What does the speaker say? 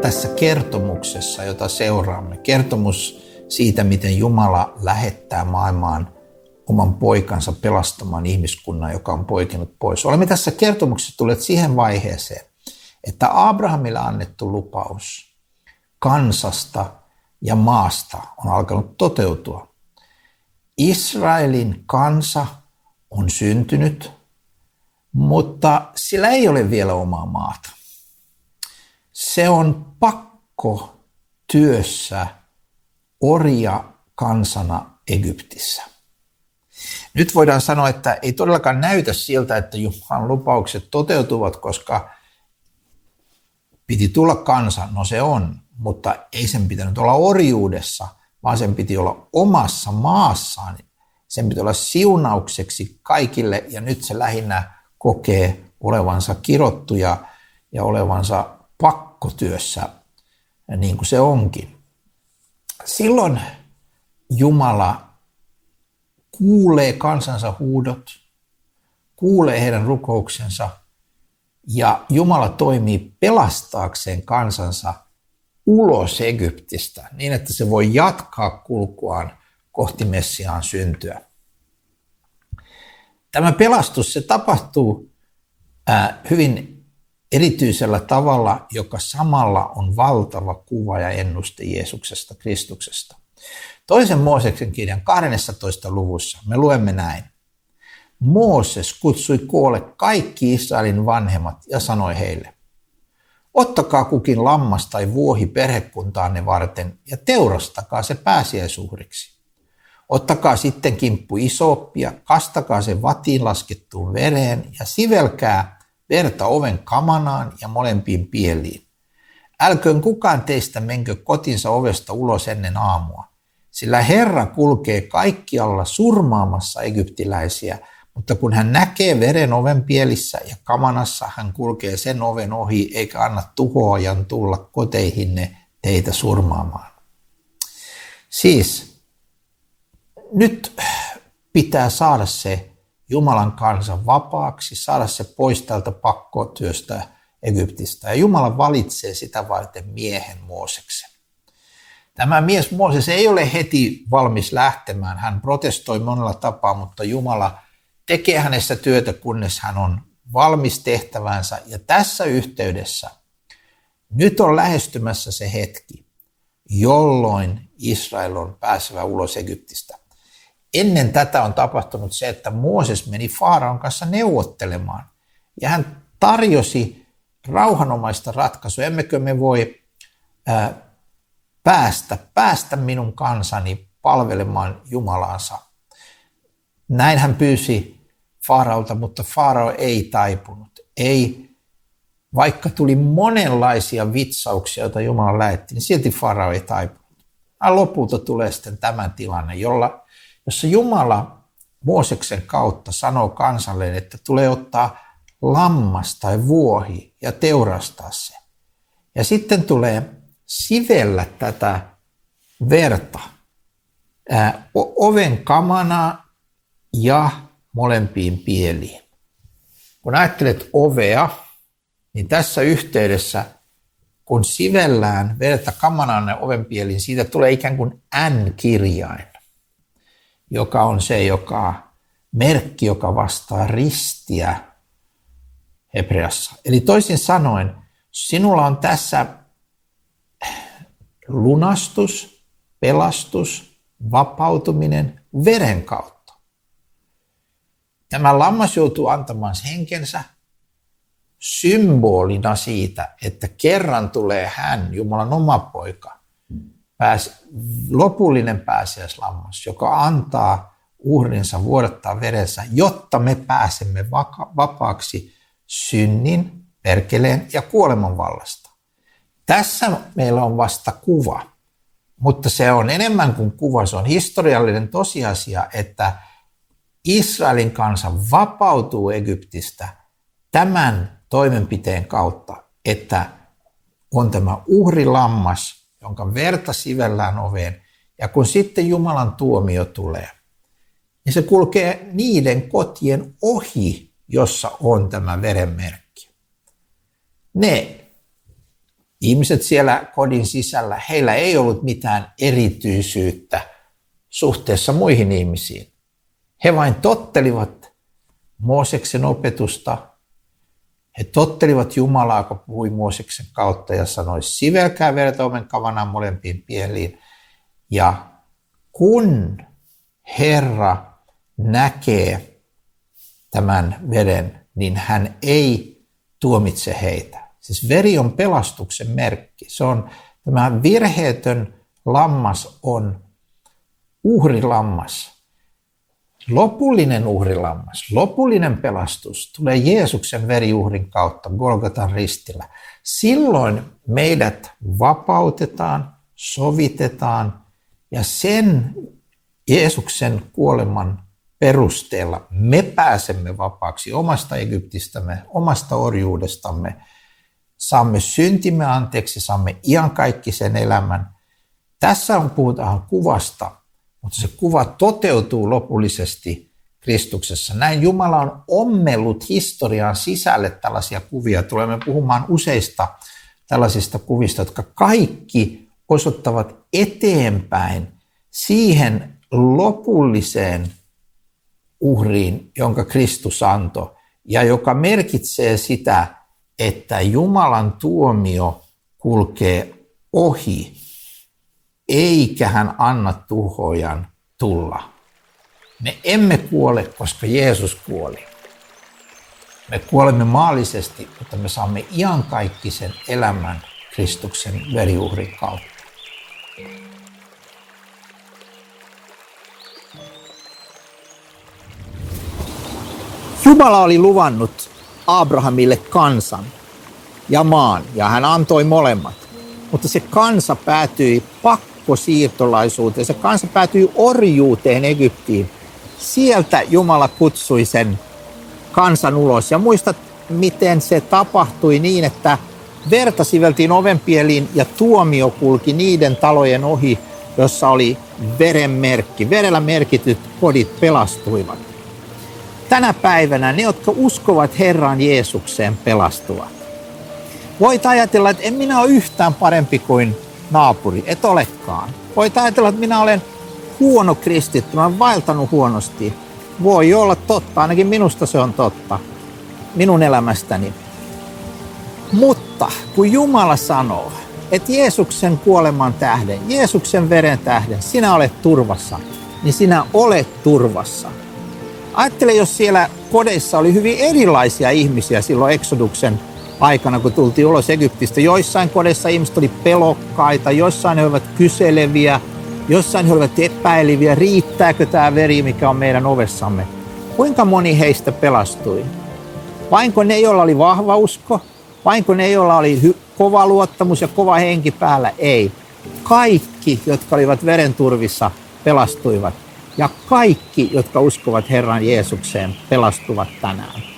tässä kertomuksessa, jota seuraamme, kertomus siitä, miten Jumala lähettää maailmaan oman poikansa pelastamaan ihmiskunnan, joka on poikinut pois. Olemme tässä kertomuksessa tulleet siihen vaiheeseen, että Abrahamille annettu lupaus kansasta ja maasta on alkanut toteutua. Israelin kansa on syntynyt, mutta sillä ei ole vielä omaa maata. Se on pakko työssä orja kansana Egyptissä. Nyt voidaan sanoa, että ei todellakaan näytä siltä, että Jumalan lupaukset toteutuvat, koska piti tulla kansa, no se on, mutta ei sen pitänyt olla orjuudessa, vaan sen piti olla omassa maassaan. Sen piti olla siunaukseksi kaikille ja nyt se lähinnä kokee olevansa kirottuja ja olevansa pakkotyössä, niin kuin se onkin. Silloin Jumala kuulee kansansa huudot, kuulee heidän rukouksensa ja Jumala toimii pelastaakseen kansansa ulos Egyptistä niin, että se voi jatkaa kulkuaan kohti Messiaan syntyä. Tämä pelastus se tapahtuu hyvin erityisellä tavalla, joka samalla on valtava kuva ja ennuste Jeesuksesta, Kristuksesta. Toisen Mooseksen kirjan 12. luvussa me luemme näin. Mooses kutsui koolle kaikki Israelin vanhemmat ja sanoi heille, ottakaa kukin lammas tai vuohi perhekuntaanne varten ja teurastakaa se pääsiäisuhriksi. Ottakaa sitten kimppu isoppia, kastakaa se vatiin laskettuun vereen ja sivelkää verta oven kamanaan ja molempiin pieliin. Älköön kukaan teistä menkö kotinsa ovesta ulos ennen aamua, sillä Herra kulkee kaikkialla surmaamassa egyptiläisiä, mutta kun hän näkee veren oven pielissä ja kamanassa, hän kulkee sen oven ohi eikä anna tuhoajan tulla koteihinne teitä surmaamaan. Siis nyt pitää saada se Jumalan kansa vapaaksi, saada se pois tältä pakkotyöstä Egyptistä. Ja Jumala valitsee sitä varten miehen Mooseksen. Tämä mies Mooses ei ole heti valmis lähtemään. Hän protestoi monella tapaa, mutta Jumala tekee hänessä työtä, kunnes hän on valmis tehtävänsä. Ja tässä yhteydessä nyt on lähestymässä se hetki, jolloin Israel on pääsevä ulos Egyptistä. Ennen tätä on tapahtunut se, että Mooses meni Faaraon kanssa neuvottelemaan. Ja hän tarjosi rauhanomaista ratkaisua. Emmekö me voi ää, päästä, päästä minun kansani palvelemaan Jumalaansa. Näin hän pyysi Faaraolta, mutta Faarao ei taipunut. Ei, vaikka tuli monenlaisia vitsauksia, joita Jumala lähetti, niin silti Faarao ei taipunut. Lopulta tulee sitten tämä tilanne, jolla, jossa Jumala Mooseksen kautta sanoo kansalle, että tulee ottaa lammas tai vuohi ja teurastaa se. Ja sitten tulee sivellä tätä verta ää, oven kamana ja molempiin pieliin. Kun ajattelet ovea, niin tässä yhteydessä, kun sivellään verta kamanaan ja oven pieliin, siitä tulee ikään kuin N-kirjain, joka on se, joka merkki, joka vastaa ristiä hebreassa. Eli toisin sanoen, sinulla on tässä lunastus, pelastus, vapautuminen veren kautta. Tämä lammas joutuu antamaan henkensä symbolina siitä, että kerran tulee hän, Jumalan oma poika, pääs, lopullinen pääsiäislammas, joka antaa uhrinsa vuodattaa verensä, jotta me pääsemme vapaaksi synnin, perkeleen ja kuoleman vallasta. Tässä meillä on vasta kuva, mutta se on enemmän kuin kuva, se on historiallinen tosiasia, että Israelin kansa vapautuu Egyptistä tämän toimenpiteen kautta, että on tämä uhrilammas, jonka verta sivellään oveen, ja kun sitten Jumalan tuomio tulee, niin se kulkee niiden kotien ohi, jossa on tämä verenmerkki. Ne ihmiset siellä kodin sisällä, heillä ei ollut mitään erityisyyttä suhteessa muihin ihmisiin. He vain tottelivat Mooseksen opetusta. He tottelivat Jumalaa, kun puhui Mooseksen kautta ja sanoi, sivelkää verta omen kavanaan molempiin pieliin. Ja kun Herra näkee tämän veden, niin hän ei tuomitse heitä. Siis veri on pelastuksen merkki. Se on, tämä virheetön lammas on uhrilammas. Lopullinen uhrilammas, lopullinen pelastus tulee Jeesuksen veriuhrin kautta Golgatan ristillä. Silloin meidät vapautetaan, sovitetaan ja sen Jeesuksen kuoleman perusteella me pääsemme vapaaksi omasta Egyptistämme, omasta orjuudestamme. Saamme syntimme anteeksi, saamme iankaikkisen elämän. Tässä on puhutaan kuvasta, mutta se kuva toteutuu lopullisesti Kristuksessa. Näin Jumala on ommellut historiaan sisälle tällaisia kuvia. Tulemme puhumaan useista tällaisista kuvista, jotka kaikki osoittavat eteenpäin siihen lopulliseen uhriin, jonka Kristus antoi, ja joka merkitsee sitä, että Jumalan tuomio kulkee ohi, eikä hän anna tuhojan tulla. Me emme kuole, koska Jeesus kuoli. Me kuolemme maallisesti, mutta me saamme iankaikkisen elämän Kristuksen veriuhrin kautta. Jumala oli luvannut Abrahamille kansan ja maan, ja hän antoi molemmat. Mutta se kansa päätyi pakkosiirtolaisuuteen, se kansa päätyi orjuuteen Egyptiin. Sieltä Jumala kutsui sen kansan ulos. Ja muistat, miten se tapahtui niin, että verta siveltiin ovenpieliin ja tuomio kulki niiden talojen ohi, jossa oli verenmerkki. Verellä merkityt kodit pelastuivat tänä päivänä ne, jotka uskovat Herran Jeesukseen, pelastuvat. Voit ajatella, että en minä ole yhtään parempi kuin naapuri, et olekaan. Voit ajatella, että minä olen huono kristitty, mä olen vaeltanut huonosti. Voi olla totta, ainakin minusta se on totta, minun elämästäni. Mutta kun Jumala sanoo, että Jeesuksen kuoleman tähden, Jeesuksen veren tähden, sinä olet turvassa, niin sinä olet turvassa. Ajattele, jos siellä kodeissa oli hyvin erilaisia ihmisiä silloin Exoduksen aikana, kun tultiin ulos Egyptistä. Joissain kodeissa ihmiset oli pelokkaita, joissain he olivat kyseleviä, jossain he olivat epäileviä, riittääkö tämä veri, mikä on meidän ovessamme. Kuinka moni heistä pelastui? Vainko ne, joilla oli vahva usko? Vainko ne, joilla oli hy- kova luottamus ja kova henki päällä? Ei. Kaikki, jotka olivat verenturvissa, pelastuivat ja kaikki, jotka uskovat Herran Jeesukseen, pelastuvat tänään.